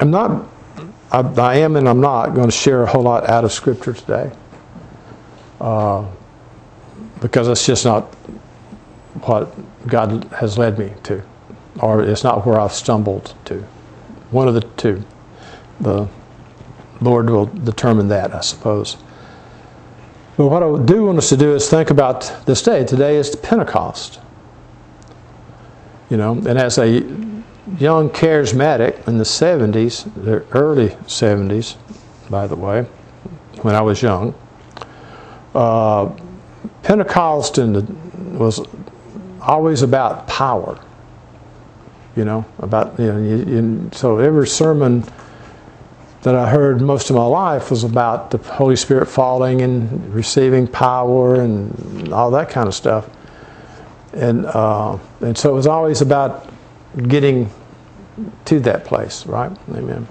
I'm not, I, I, am and I'm not going to share a whole lot out of Scripture today. Uh, because it's just not what God has led me to, or it's not where I've stumbled to. One of the two. The Lord will determine that, I suppose. But what I do want us to do is think about this day. Today is Pentecost. You know, and as a young charismatic in the 70s, the early 70s, by the way, when I was young, uh, Pentecost the, was always about power. You know, about, you know, you, you, so every sermon that I heard most of my life was about the Holy Spirit falling and receiving power and all that kind of stuff. And, uh, and so it was always about getting to that place, right? Amen.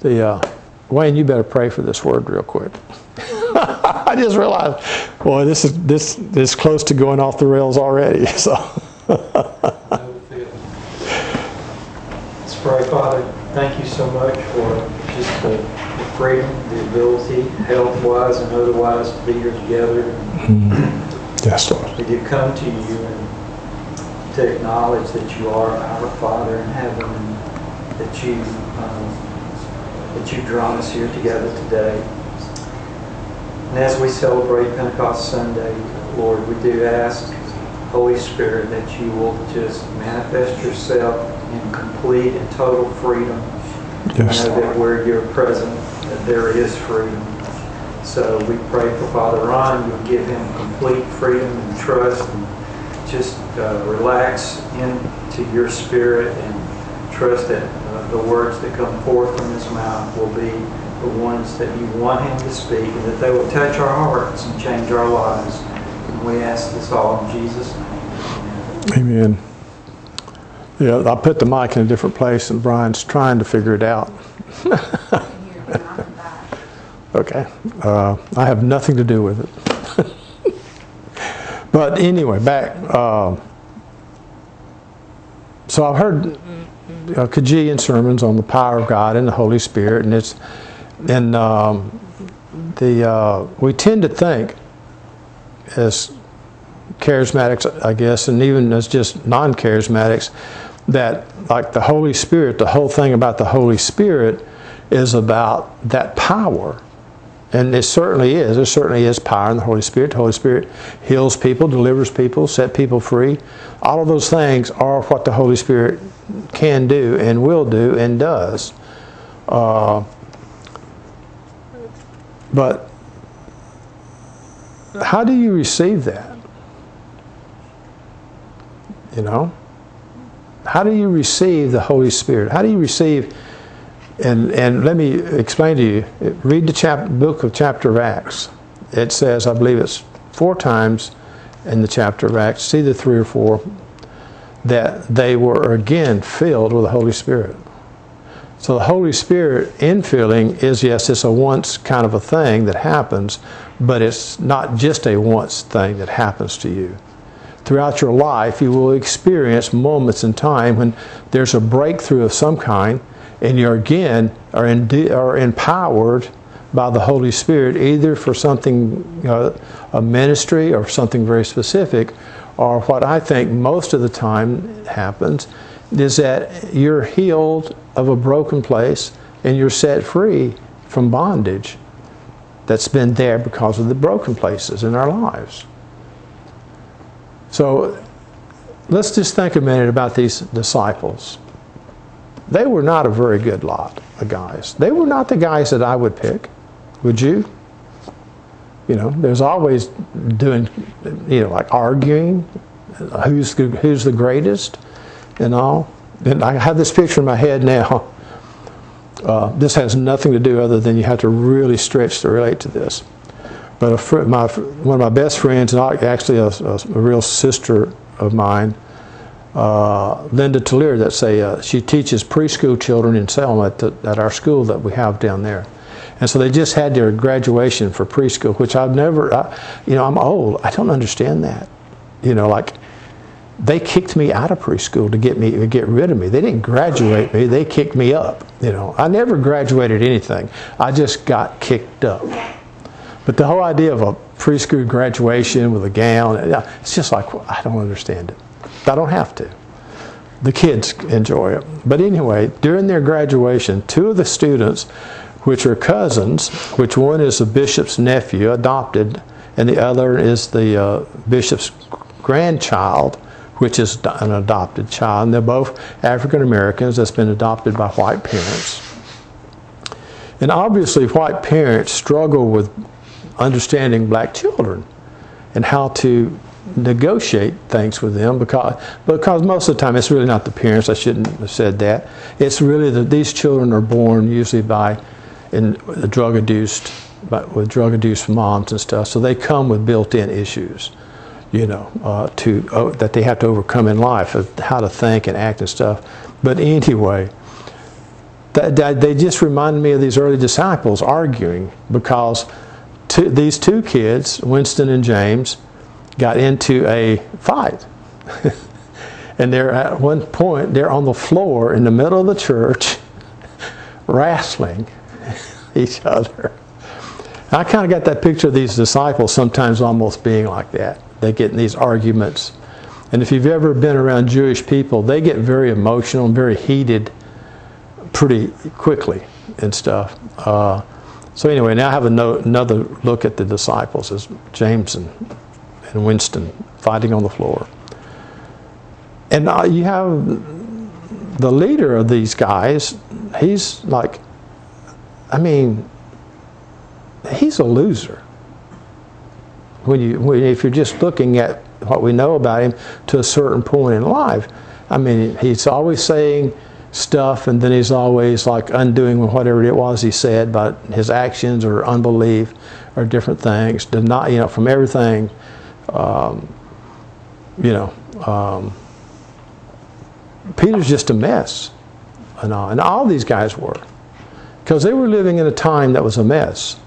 The, uh, Wayne, you better pray for this word real quick. I just realized, boy, this is this is close to going off the rails already. So. Let's pray, Father. Thank you so much for just the, the freedom, the ability, health-wise and otherwise, to be here together. Mm-hmm. Yes, Lord. We do come to you and to acknowledge that you are our Father in heaven, and that you um, that you've drawn us here together today. And as we celebrate Pentecost Sunday, Lord, we do ask, Holy Spirit, that you will just manifest yourself in complete and total freedom. Yes. know that where you're present, that there is freedom. So we pray for Father Ron. You'll give him complete freedom and trust and just uh, relax into your spirit and trust that uh, the words that come forth from his mouth will be the ones that you want him to speak and that they will touch our hearts and change our lives. And we ask this all in Jesus' name. Amen. Yeah, I put the mic in a different place and Brian's trying to figure it out. okay. Uh, I have nothing to do with it. But anyway, back. Uh, so I've heard a cajillion sermons on the power of God and the Holy Spirit, and it's and um, the uh, we tend to think as charismatics, I guess, and even as just non-charismatics, that like the Holy Spirit, the whole thing about the Holy Spirit is about that power. And it certainly is. There certainly is power in the Holy Spirit. The Holy Spirit heals people, delivers people, set people free. All of those things are what the Holy Spirit can do and will do and does. Uh, but how do you receive that? You know? How do you receive the Holy Spirit? How do you receive and and let me explain to you. Read the chap, book of chapter of Acts. It says, I believe it's four times in the chapter of Acts, see the three or four, that they were again filled with the Holy Spirit. So the Holy Spirit infilling is, yes, it's a once kind of a thing that happens, but it's not just a once thing that happens to you. Throughout your life, you will experience moments in time when there's a breakthrough of some kind, and you again are, in, are empowered by the Holy Spirit either for something, uh, a ministry or something very specific, or what I think most of the time happens is that you're healed of a broken place and you're set free from bondage that's been there because of the broken places in our lives. So let's just think a minute about these disciples. They were not a very good lot of guys. They were not the guys that I would pick. Would you? You know, there's always doing, you know, like arguing, who's the, who's the greatest, and all. And I have this picture in my head now. Uh, this has nothing to do other than you have to really stretch to relate to this. But fr- my, one of my best friends, and actually a, a real sister of mine, uh, Linda Tallier, that's a, uh, she teaches preschool children in Salem at, the, at our school that we have down there. And so they just had their graduation for preschool, which I've never, I, you know, I'm old. I don't understand that. You know, like they kicked me out of preschool to get me to get rid of me. They didn't graduate me; they kicked me up. You know, I never graduated anything. I just got kicked up. But the whole idea of a preschool graduation with a gown, it's just like I don't understand it. I don't have to. The kids enjoy it. But anyway, during their graduation, two of the students, which are cousins, which one is the bishop's nephew, adopted, and the other is the uh, bishop's grandchild, which is an adopted child. And they're both African Americans that's been adopted by white parents. And obviously, white parents struggle with understanding black children and how to negotiate things with them because because most of the time it's really not the parents I shouldn't have said that. It's really that these children are born usually by in the drug induced with drug induced moms and stuff so they come with built-in issues you know uh, to uh, that they have to overcome in life of how to think and act and stuff. But anyway that, they just reminded me of these early disciples arguing because these two kids, Winston and James, got into a fight. and they're at one point, they're on the floor in the middle of the church, wrestling each other. I kind of got that picture of these disciples sometimes almost being like that. They get in these arguments. And if you've ever been around Jewish people, they get very emotional and very heated pretty quickly and stuff. Uh, so anyway, now I have no, another look at the disciples as James and, and Winston fighting on the floor. And uh, you have the leader of these guys, he's like, I mean, he's a loser. When you, when, if you're just looking at what we know about him to a certain point in life, I mean, he's always saying, stuff, and then he's always like undoing whatever it was he said about his actions or unbelief or different things. Deny, you know, from everything, um, you know. Um, Peter's just a mess, and all, and all these guys were, because they were living in a time that was a mess.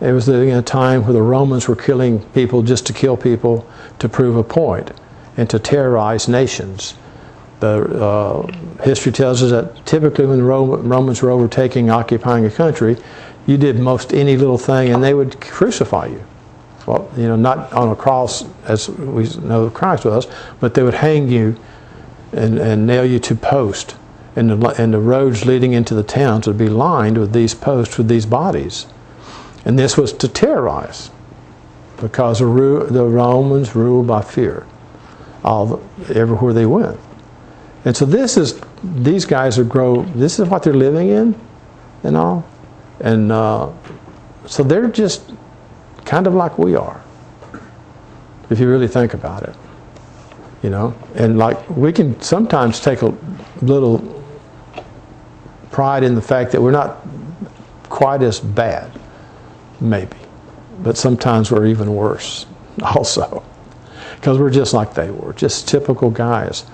They was living in a time where the Romans were killing people just to kill people to prove a point and to terrorize nations the uh, history tells us that typically when the Romans were overtaking, occupying a country, you did most any little thing and they would crucify you. Well, you know, not on a cross as we know Christ was, but they would hang you and, and nail you to post. And the, and the roads leading into the towns would be lined with these posts with these bodies. And this was to terrorize because the, the Romans ruled by fear all the, everywhere they went. And so this is, these guys are grow, this is what they're living in and all. And uh, so they're just kind of like we are, if you really think about it. You know, and like we can sometimes take a little pride in the fact that we're not quite as bad, maybe, but sometimes we're even worse also, because we're just like they were, just typical guys.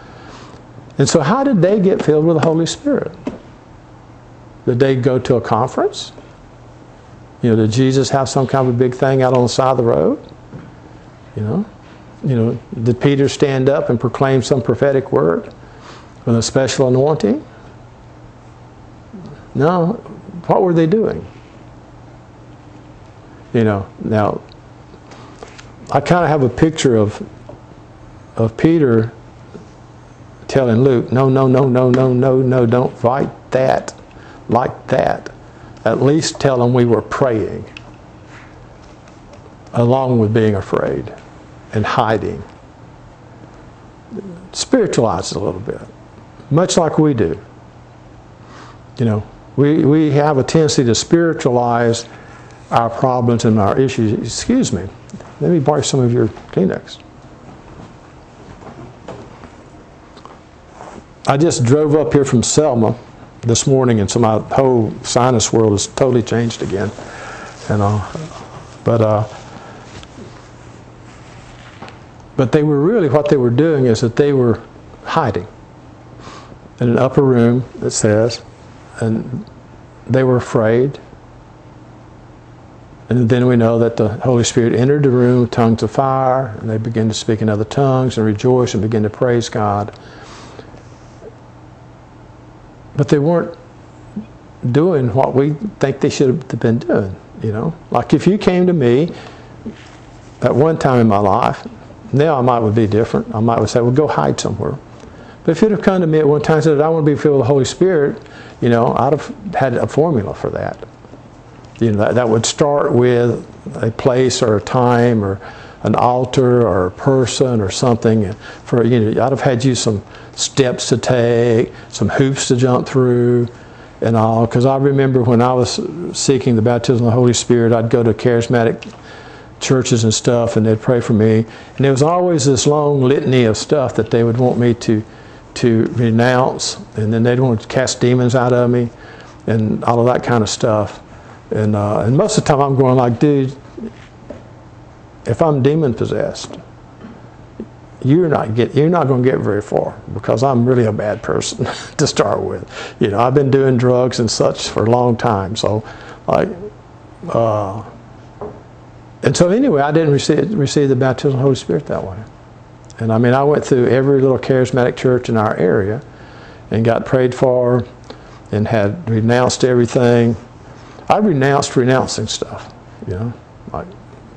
And so, how did they get filled with the Holy Spirit? Did they go to a conference? You know, did Jesus have some kind of a big thing out on the side of the road? You know, you know, did Peter stand up and proclaim some prophetic word with a special anointing? No. What were they doing? You know, now I kind of have a picture of of Peter telling Luke, no, no, no, no, no, no, no, don't fight that like that. At least tell them we were praying, along with being afraid and hiding. Spiritualize it a little bit, much like we do. You know, we, we have a tendency to spiritualize our problems and our issues. Excuse me, let me borrow some of your Kleenex. I just drove up here from Selma this morning, and so my whole sinus world has totally changed again. And but uh, but they were really what they were doing is that they were hiding in an upper room. It says, and they were afraid. And then we know that the Holy Spirit entered the room tongues of fire, and they began to speak in other tongues and rejoice and begin to praise God. But they weren't doing what we think they should have been doing, you know? Like if you came to me at one time in my life, now I might would be different. I might would say, well, go hide somewhere. But if you'd have come to me at one time and said, I want to be filled with the Holy Spirit, you know, I'd have had a formula for that. You know, that, that would start with a place or a time or an altar or a person or something. For you know, I'd have had you some steps to take, some hoops to jump through, and all. Because I remember when I was seeking the baptism of the Holy Spirit, I'd go to charismatic churches and stuff, and they'd pray for me. And there was always this long litany of stuff that they would want me to to renounce, and then they'd want to cast demons out of me, and all of that kind of stuff. And uh, and most of the time, I'm going like, dude, if I'm demon possessed, you're not get you're not going to get very far because I'm really a bad person to start with. You know, I've been doing drugs and such for a long time, so like. Uh, and so anyway, I didn't receive, receive the baptism of the Holy Spirit that way. And I mean, I went through every little charismatic church in our area and got prayed for and had renounced everything. I renounced renouncing stuff, you know, like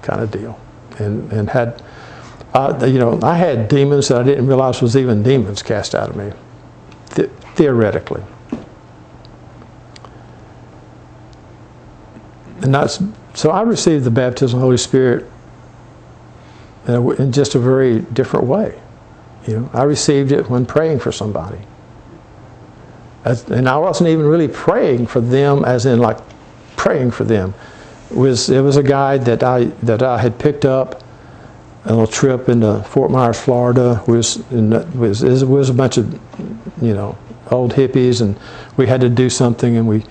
kind of deal. And, and had, uh, you know, I had demons that I didn't realize was even demons cast out of me, th- theoretically. And that's so I received the baptism of the Holy Spirit in just a very different way. You know, I received it when praying for somebody. and I wasn't even really praying for them as in like praying for them. Was it was a guy that I that I had picked up on a trip into Fort Myers, Florida. Was in, was it was a bunch of you know old hippies, and we had to do something, and we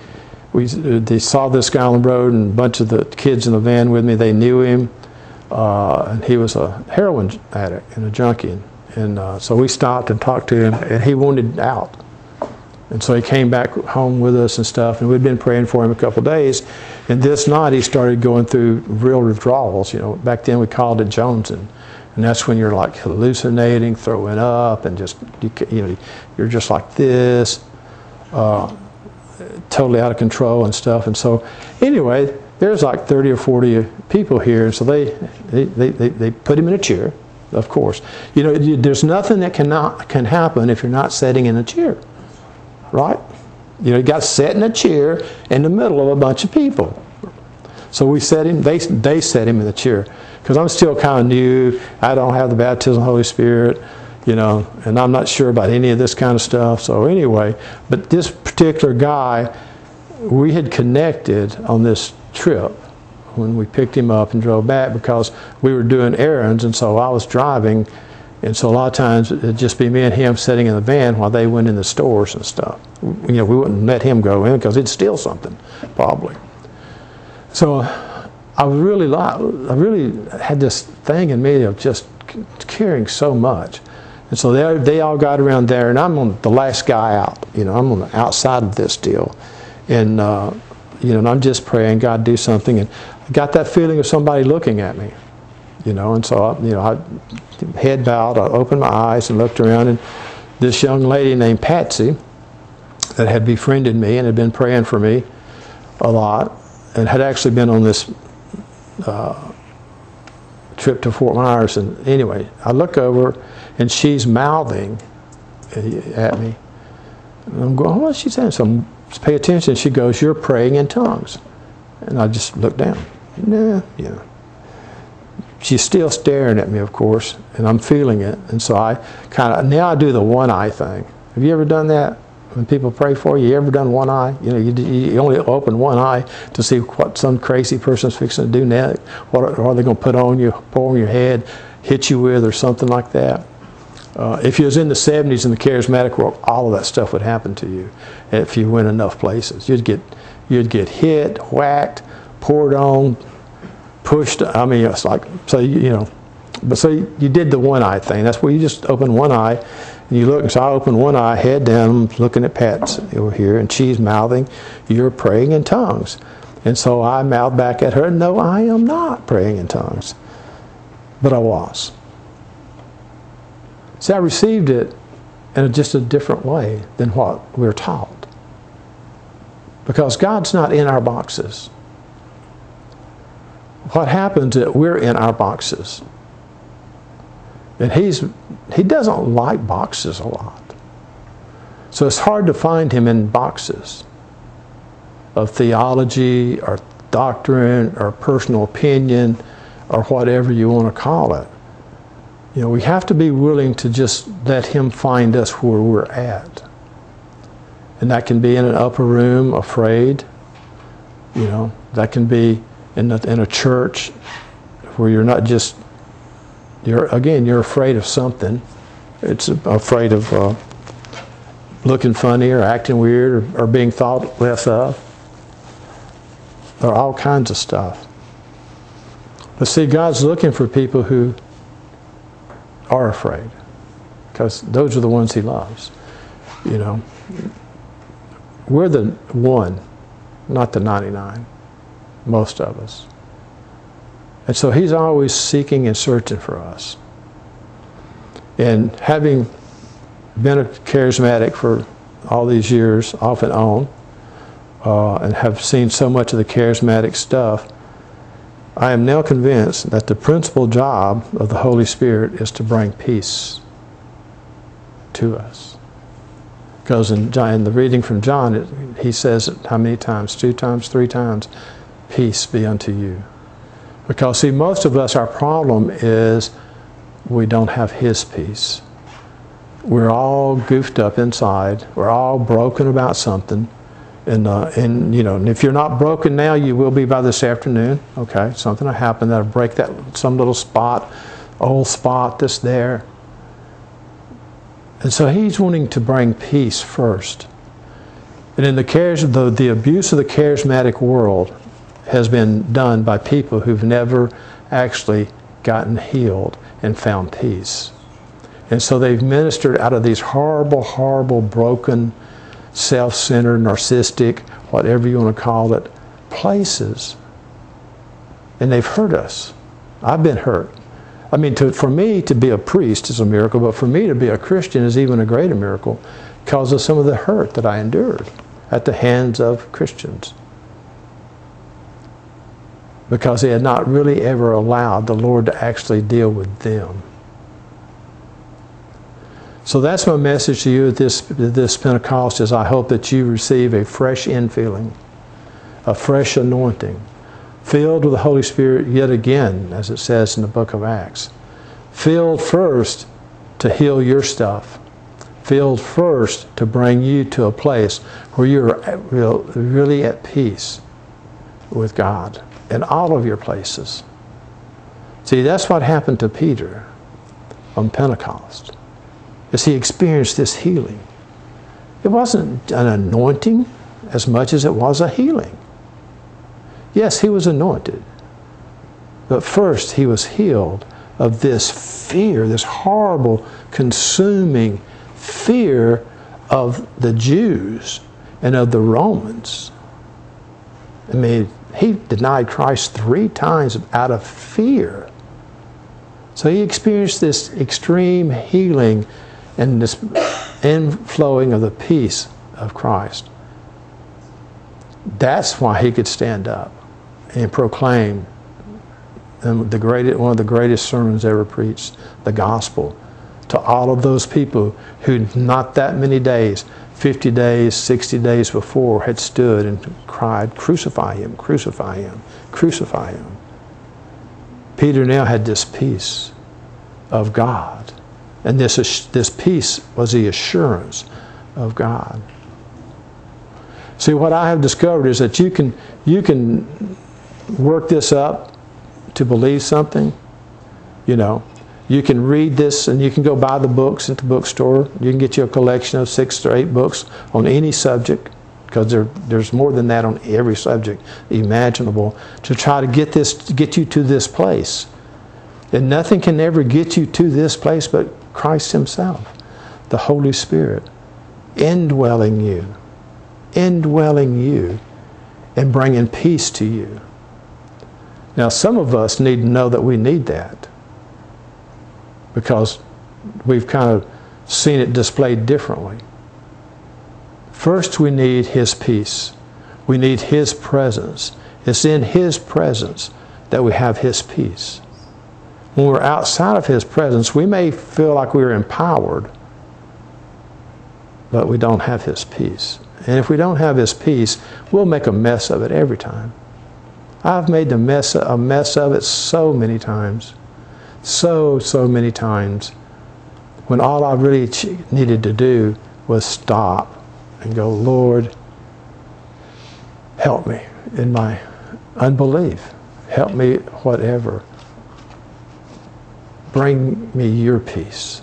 we they saw this guy on the road, and a bunch of the kids in the van with me. They knew him, uh, and he was a heroin addict and a junkie. And uh, so we stopped and talked to him, and he wanted out. And so he came back home with us and stuff, and we'd been praying for him a couple days. And this night he started going through real withdrawals. You know, back then we called it Jonesing, and that's when you're like hallucinating, throwing up, and just you, you know you're just like this. Uh, totally out of control and stuff. And so, anyway, there's like 30 or 40 people here. And so they, they, they, they put him in a chair, of course. You know, there's nothing that cannot, can happen if you're not sitting in a chair, right? You know, he got set in a chair in the middle of a bunch of people. So we set him, they, they set him in the chair. Because I'm still kind of new. I don't have the baptism of the Holy Spirit you know, and I'm not sure about any of this kind of stuff. So anyway, but this particular guy, we had connected on this trip when we picked him up and drove back because we were doing errands, and so I was driving, and so a lot of times it'd just be me and him sitting in the van while they went in the stores and stuff. You know, we wouldn't let him go in because he'd steal something, probably. So I was really, I really had this thing in me of just caring so much. And so they, they all got around there, and I'm on the last guy out. You know, I'm on the outside of this deal. And, uh, you know, and I'm just praying, God, do something. And I got that feeling of somebody looking at me, you know. And so, I, you know, I head bowed, I opened my eyes and looked around, and this young lady named Patsy that had befriended me and had been praying for me a lot and had actually been on this uh, trip to Fort Myers. And anyway, I look over and she's mouthing at me. And I'm going, what's she saying? So I'm, pay attention. She goes, you're praying in tongues. And I just look down. Nah, yeah. She's still staring at me, of course, and I'm feeling it. And so I kind of, now I do the one eye thing. Have you ever done that? When people pray for you, you ever done one eye? You know, you, you only open one eye to see what some crazy person's fixing to do next. What are they going to put on you, pour on your head, hit you with, or something like that? Uh, if you was in the 70s in the charismatic world, all of that stuff would happen to you if you went enough places. You'd get, you'd get hit, whacked, poured on, pushed. I mean, it's like so you, know. But so you, did the one eye thing. That's where you just open one eye and you look. So I open one eye, head down, looking at Patsy over here, and she's mouthing, "You're praying in tongues." And so I mouthed back at her, No, I am not praying in tongues. But I was. See, I received it in just a different way than what we're taught. Because God's not in our boxes. What happens is we're in our boxes. And he's he doesn't like boxes a lot. So it's hard to find him in boxes of theology or doctrine or personal opinion or whatever you want to call it. You know, we have to be willing to just let Him find us where we're at. And that can be in an upper room, afraid. You know, that can be in a, in a church where you're not just, you're again, you're afraid of something. It's afraid of uh, looking funny or acting weird or, or being thought less of. There are all kinds of stuff. But see, God's looking for people who are afraid because those are the ones he loves. You know, we're the one, not the 99, most of us. And so he's always seeking and searching for us. And having been a charismatic for all these years, off and on, uh, and have seen so much of the charismatic stuff, I am now convinced that the principal job of the Holy Spirit is to bring peace to us. Because in, in the reading from John, it, he says it how many times? Two times, three times. Peace be unto you. Because, see, most of us, our problem is we don't have His peace. We're all goofed up inside, we're all broken about something and, uh, and you know, and if you're not broken now, you will be by this afternoon. Okay, something will happen that'll break that some little spot, old spot that's there. And so he's wanting to bring peace first. And in the cares, the, the abuse of the charismatic world has been done by people who've never actually gotten healed and found peace. And so they've ministered out of these horrible, horrible, broken self centered, narcissistic, whatever you want to call it, places. And they've hurt us. I've been hurt. I mean, to, for me to be a priest is a miracle, but for me to be a Christian is even a greater miracle because of some of the hurt that I endured at the hands of Christians. Because they had not really ever allowed the Lord to actually deal with them. So that's my message to you at this, this Pentecost is I hope that you receive a fresh infilling, a fresh anointing, filled with the Holy Spirit yet again, as it says in the book of Acts. Filled first to heal your stuff. Filled first to bring you to a place where you're really at peace with God in all of your places. See, that's what happened to Peter on Pentecost as he experienced this healing. It wasn't an anointing as much as it was a healing. Yes, he was anointed. But first, he was healed of this fear, this horrible, consuming fear of the Jews and of the Romans. I mean, he denied Christ three times out of fear. So he experienced this extreme healing and this inflowing of the peace of Christ. That's why he could stand up and proclaim the greatest, one of the greatest sermons ever preached, the gospel, to all of those people who not that many days, 50 days, 60 days before, had stood and cried, Crucify him, crucify him, crucify him. Peter now had this peace of God and this, this peace was the assurance of God. See, what I have discovered is that you can, you can work this up to believe something. You know, you can read this and you can go buy the books at the bookstore. You can get you a collection of six or eight books on any subject because there, there's more than that on every subject imaginable to try to get this get you to this place. And nothing can ever get you to this place but Christ Himself, the Holy Spirit, indwelling you, indwelling you and bringing peace to you. Now, some of us need to know that we need that because we've kind of seen it displayed differently. First, we need His peace. We need His presence. It's in His presence that we have His peace. When we're outside of His presence, we may feel like we're empowered, but we don't have His peace. And if we don't have His peace, we'll make a mess of it every time. I've made mess, a mess of it so many times. So, so many times. When all I really needed to do was stop and go, Lord, help me in my unbelief. Help me, whatever. Bring me your peace.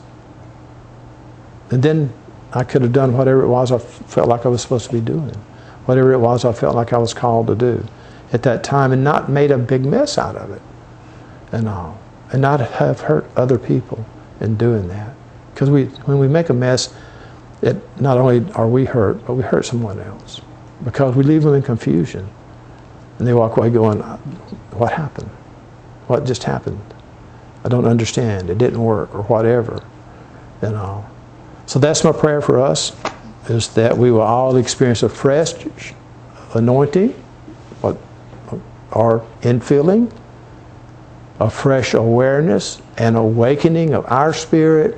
And then I could have done whatever it was I felt like I was supposed to be doing, whatever it was I felt like I was called to do at that time, and not made a big mess out of it and all, and not have hurt other people in doing that. Because we, when we make a mess, it not only are we hurt, but we hurt someone else because we leave them in confusion, and they walk away going, uh, "What happened? What just happened? I don't understand. It didn't work, or whatever." And all. So that's my prayer for us is that we will all experience a fresh anointing, or infilling, a fresh awareness and awakening of our spirit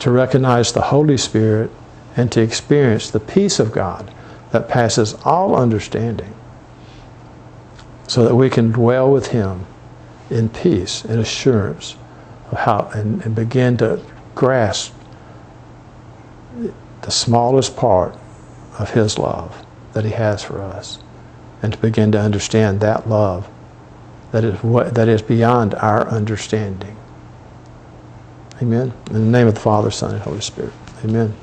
to recognize the Holy Spirit and to experience the peace of God that passes all understanding so that we can dwell with Him in peace and assurance of how and, and begin to grasp the smallest part of His love that He has for us, and to begin to understand that love that is what that is beyond our understanding. Amen. In the name of the Father, Son, and Holy Spirit. Amen.